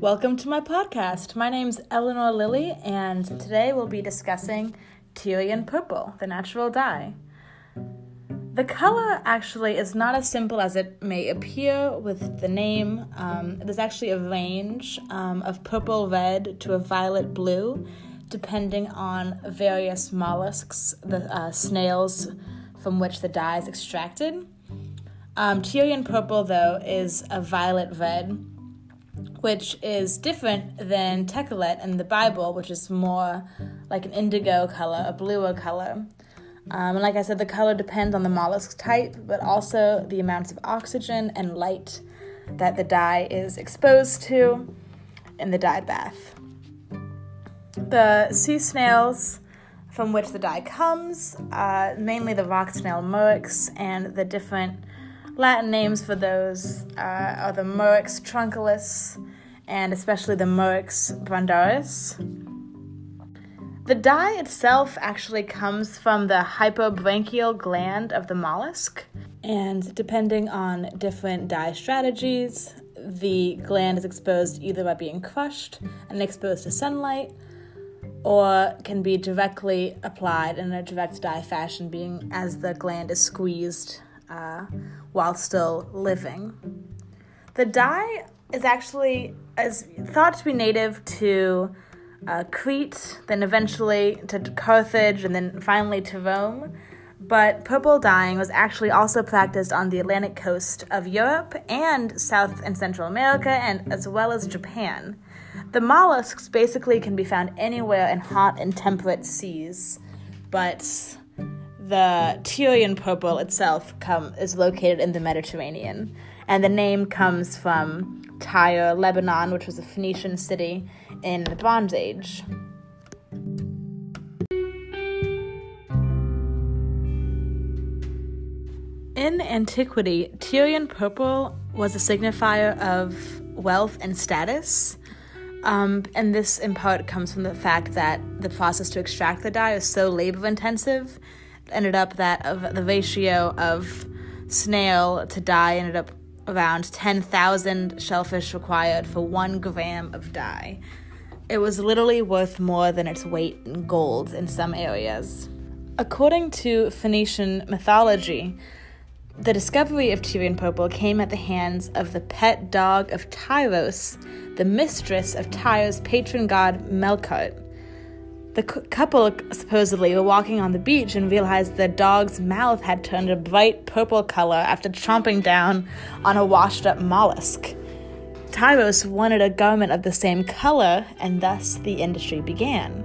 Welcome to my podcast. My name's Eleanor Lilly, and today we'll be discussing Tyrian purple, the natural dye. The color actually is not as simple as it may appear with the name. Um, there's actually a range um, of purple red to a violet blue, depending on various mollusks, the uh, snails from which the dye is extracted. Um, purple, though, is a violet red, which is different than Tekhelet in the Bible, which is more like an indigo color, a bluer color. Um, and like I said, the color depends on the mollusk type, but also the amounts of oxygen and light that the dye is exposed to in the dye bath. The sea snails from which the dye comes, uh, mainly the rock snail murex, and the different Latin names for those uh, are the Murex trunculus and especially the Murex brandaris. The dye itself actually comes from the hypobranchial gland of the mollusk, and depending on different dye strategies, the gland is exposed either by being crushed and exposed to sunlight, or can be directly applied in a direct dye fashion, being as the gland is squeezed uh, while still living. The dye is actually is thought to be native to uh, Crete, then eventually to Carthage, and then finally to Rome. But purple dyeing was actually also practiced on the Atlantic coast of Europe and South and Central America, and as well as Japan. The mollusks basically can be found anywhere in hot and temperate seas, but the Tyrian purple itself come, is located in the Mediterranean, and the name comes from Tyre, Lebanon, which was a Phoenician city in the Bronze Age. In antiquity, Tyrian purple was a signifier of wealth and status. Um, and this, in part, comes from the fact that the process to extract the dye is so labor intensive ended up that of the ratio of snail to dye ended up around 10,000 shellfish required for one gram of dye. It was literally worth more than its weight in gold in some areas. According to Phoenician mythology, the discovery of Tyrian purple came at the hands of the pet dog of Tyros, the mistress of Tyre's patron god Melkart. The couple supposedly were walking on the beach and realized the dog's mouth had turned a bright purple color after chomping down on a washed up mollusk. Tyros wanted a garment of the same color, and thus the industry began.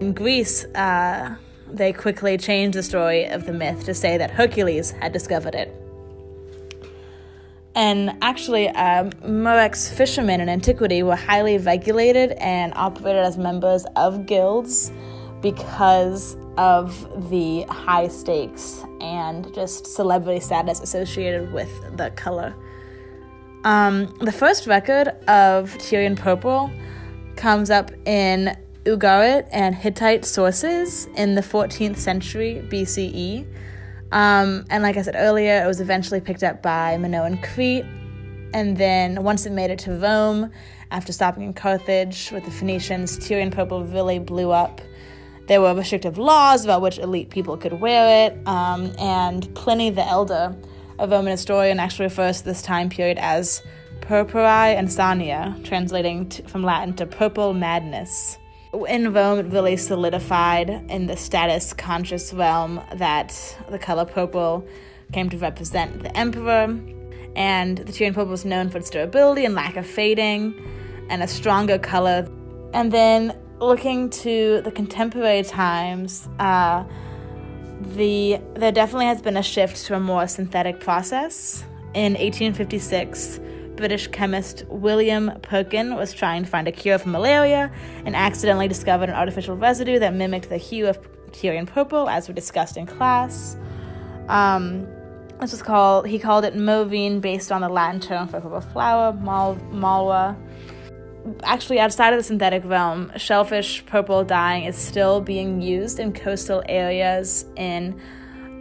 In Greece, uh, they quickly changed the story of the myth to say that Hercules had discovered it. And actually, um, Murex fishermen in antiquity were highly regulated and operated as members of guilds because of the high stakes and just celebrity status associated with the color. Um, the first record of Tyrian purple comes up in Ugarit and Hittite sources in the 14th century BCE. Um, and like I said earlier, it was eventually picked up by Minoan Crete. And then once it made it to Rome, after stopping in Carthage with the Phoenicians, Tyrian purple really blew up. There were restrictive laws about which elite people could wear it, um, and Pliny the Elder, a Roman historian, actually refers to this time period as purpurae insania, translating from Latin to purple madness in Rome, it really solidified in the status conscious realm that the color purple came to represent the emperor. And the Tyrian purple was known for its durability and lack of fading and a stronger color. And then looking to the contemporary times, uh, the there definitely has been a shift to a more synthetic process. In 1856, British chemist William Perkin was trying to find a cure for malaria and accidentally discovered an artificial residue that mimicked the hue of Tyrian purple, as we discussed in class. Um, this was called, he called it mauveine, based on the Latin term for purple flower, mal, malwa. Actually, outside of the synthetic realm, shellfish purple dyeing is still being used in coastal areas in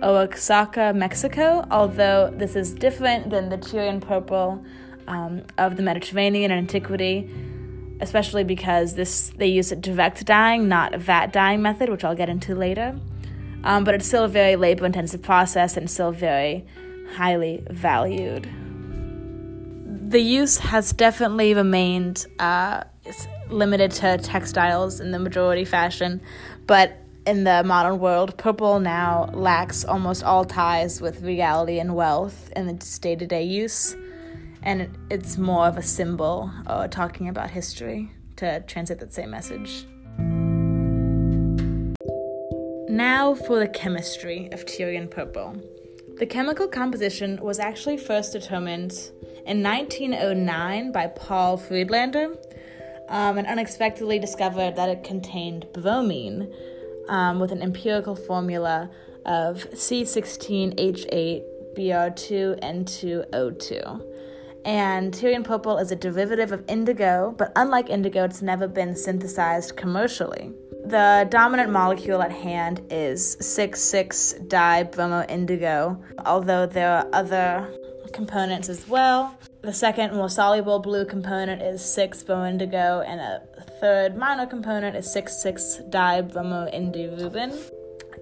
Oaxaca, Mexico, although this is different than the Tyrian purple um, of the Mediterranean and antiquity. especially because this they use a direct dyeing, not a vat dyeing method, which I'll get into later. Um, but it's still a very labor intensive process and still very highly valued. The use has definitely remained uh, limited to textiles in the majority fashion, but in the modern world, purple now lacks almost all ties with regality and wealth in its day to day use, and it's more of a symbol or talking about history to translate that same message. Now for the chemistry of Tyrian purple. The chemical composition was actually first determined in 1909 by Paul Friedlander um, and unexpectedly discovered that it contained bromine um, with an empirical formula of C16H8Br2N2O2. And Tyrian purple is a derivative of indigo, but unlike indigo, it's never been synthesized commercially. The dominant molecule at hand is 6,6 dibromo-indigo, although there are other components as well. The second more soluble blue component is 6 bromo-indigo, and a third minor component is 6,6 dibromo-indirubin.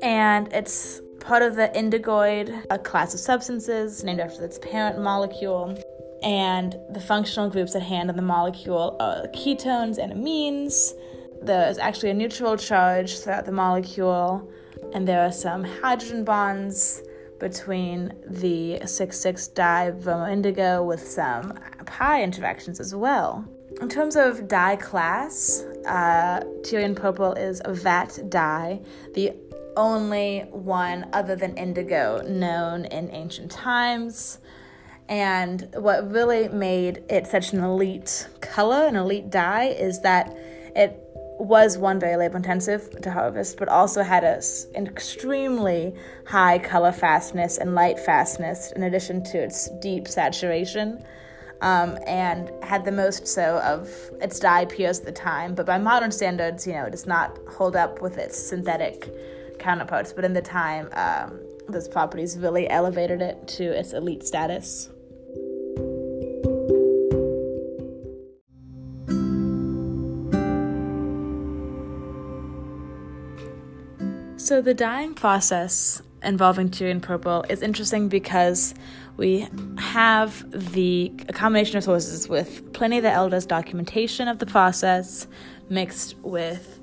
And it's part of the indigoid, a class of substances named after its parent molecule. And the functional groups at hand in the molecule are ketones and amines there's actually a neutral charge throughout the molecule, and there are some hydrogen bonds between the 6,6 dibromo-indigo with some pi interactions as well. In terms of dye class, uh, Tyrian purple is a vat dye, the only one other than indigo known in ancient times. And what really made it such an elite color, an elite dye, is that it was one very labor intensive to harvest, but also had an extremely high color fastness and light fastness, in addition to its deep saturation, um, and had the most so of its dye peers at the time. But by modern standards, you know, it does not hold up with its synthetic counterparts. But in the time, um, those properties really elevated it to its elite status. So, the dyeing process involving Tyrian purple is interesting because we have the a combination of sources with Pliny the Elder's documentation of the process mixed with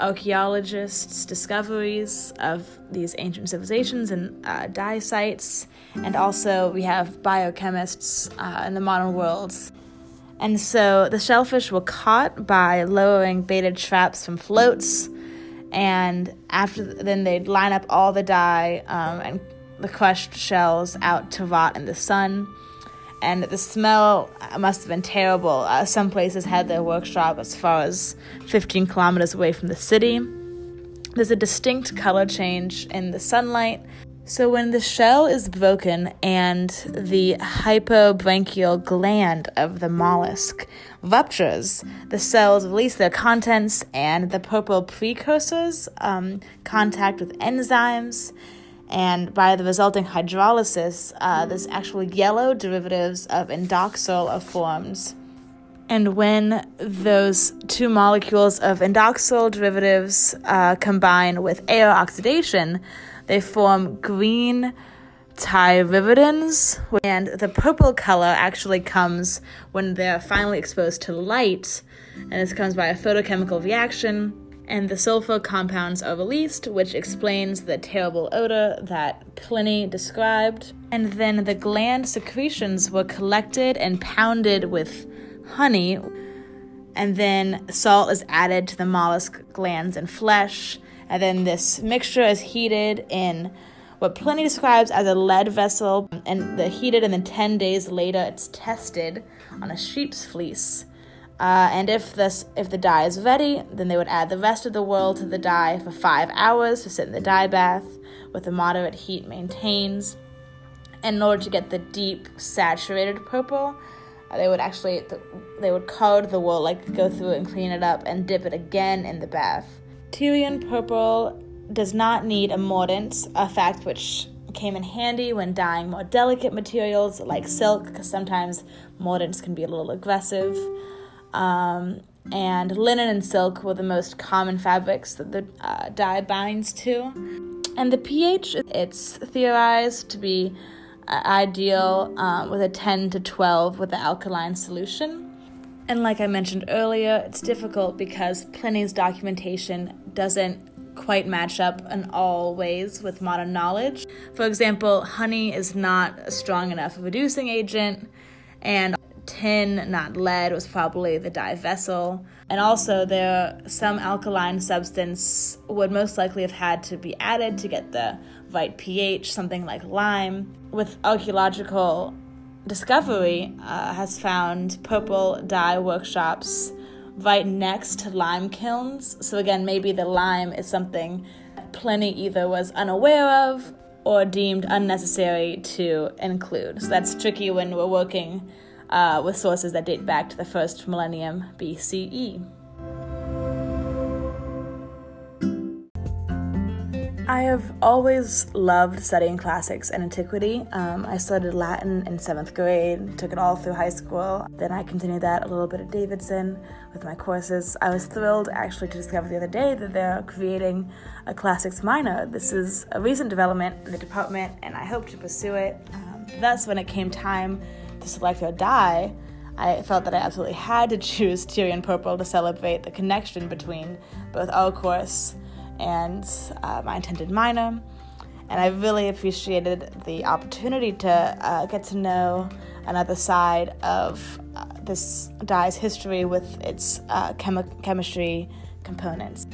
archaeologists' discoveries of these ancient civilizations and uh, dye sites, and also we have biochemists uh, in the modern world. And so the shellfish were caught by lowering baited traps from floats and after then they'd line up all the dye um, and the crushed shells out to rot in the sun. And the smell must have been terrible. Uh, some places had their workshop as far as 15 kilometers away from the city. There's a distinct color change in the sunlight so, when the shell is broken and the hypobranchial gland of the mollusk ruptures, the cells release their contents and the purple precursors um, contact with enzymes. And by the resulting hydrolysis, uh, this actual yellow derivatives of indoxyl are formed. And when those two molecules of indoxyl derivatives uh, combine with air oxidation, they form green tyriverdins, and the purple color actually comes when they're finally exposed to light, and this comes by a photochemical reaction. And the sulfur compounds are released, which explains the terrible odor that Pliny described. And then the gland secretions were collected and pounded with honey, and then salt is added to the mollusk glands and flesh and then this mixture is heated in what Pliny describes as a lead vessel, and the heated, and then 10 days later it's tested on a sheep's fleece. Uh, and if this if the dye is ready, then they would add the rest of the world to the dye for five hours to sit in the dye bath with a moderate heat maintains. And in order to get the deep saturated purple, uh, they would actually they would card the wool, like go through it and clean it up, and dip it again in the bath. Tyrian purple does not need a mordant, a fact which came in handy when dyeing more delicate materials like silk, because sometimes mordants can be a little aggressive. Um, and linen and silk were the most common fabrics that the uh, dye binds to. And the pH, it's theorized to be uh, ideal um, with a 10 to 12 with the alkaline solution. And like I mentioned earlier, it's difficult because Pliny's documentation doesn't quite match up in all ways with modern knowledge. For example, honey is not a strong enough reducing agent, and tin, not lead, was probably the dye vessel. And also, there some alkaline substance would most likely have had to be added to get the right pH, something like lime. With archaeological discovery, uh, has found purple dye workshops right next to lime kilns. So, again, maybe the lime is something Pliny either was unaware of or deemed unnecessary to include. So, that's tricky when we're working uh, with sources that date back to the first millennium BCE. I have always loved studying classics and antiquity. Um, I studied Latin in seventh grade, took it all through high school. Then I continued that a little bit at Davidson with my courses. I was thrilled actually to discover the other day that they're creating a classics minor. This is a recent development in the department, and I hope to pursue it. Um, thus, when it came time to select or die, I felt that I absolutely had to choose Tyrian Purple to celebrate the connection between both our course and uh, my intended minor. And I really appreciated the opportunity to uh, get to know another side of uh, this dye's history with its uh, chemi- chemistry components.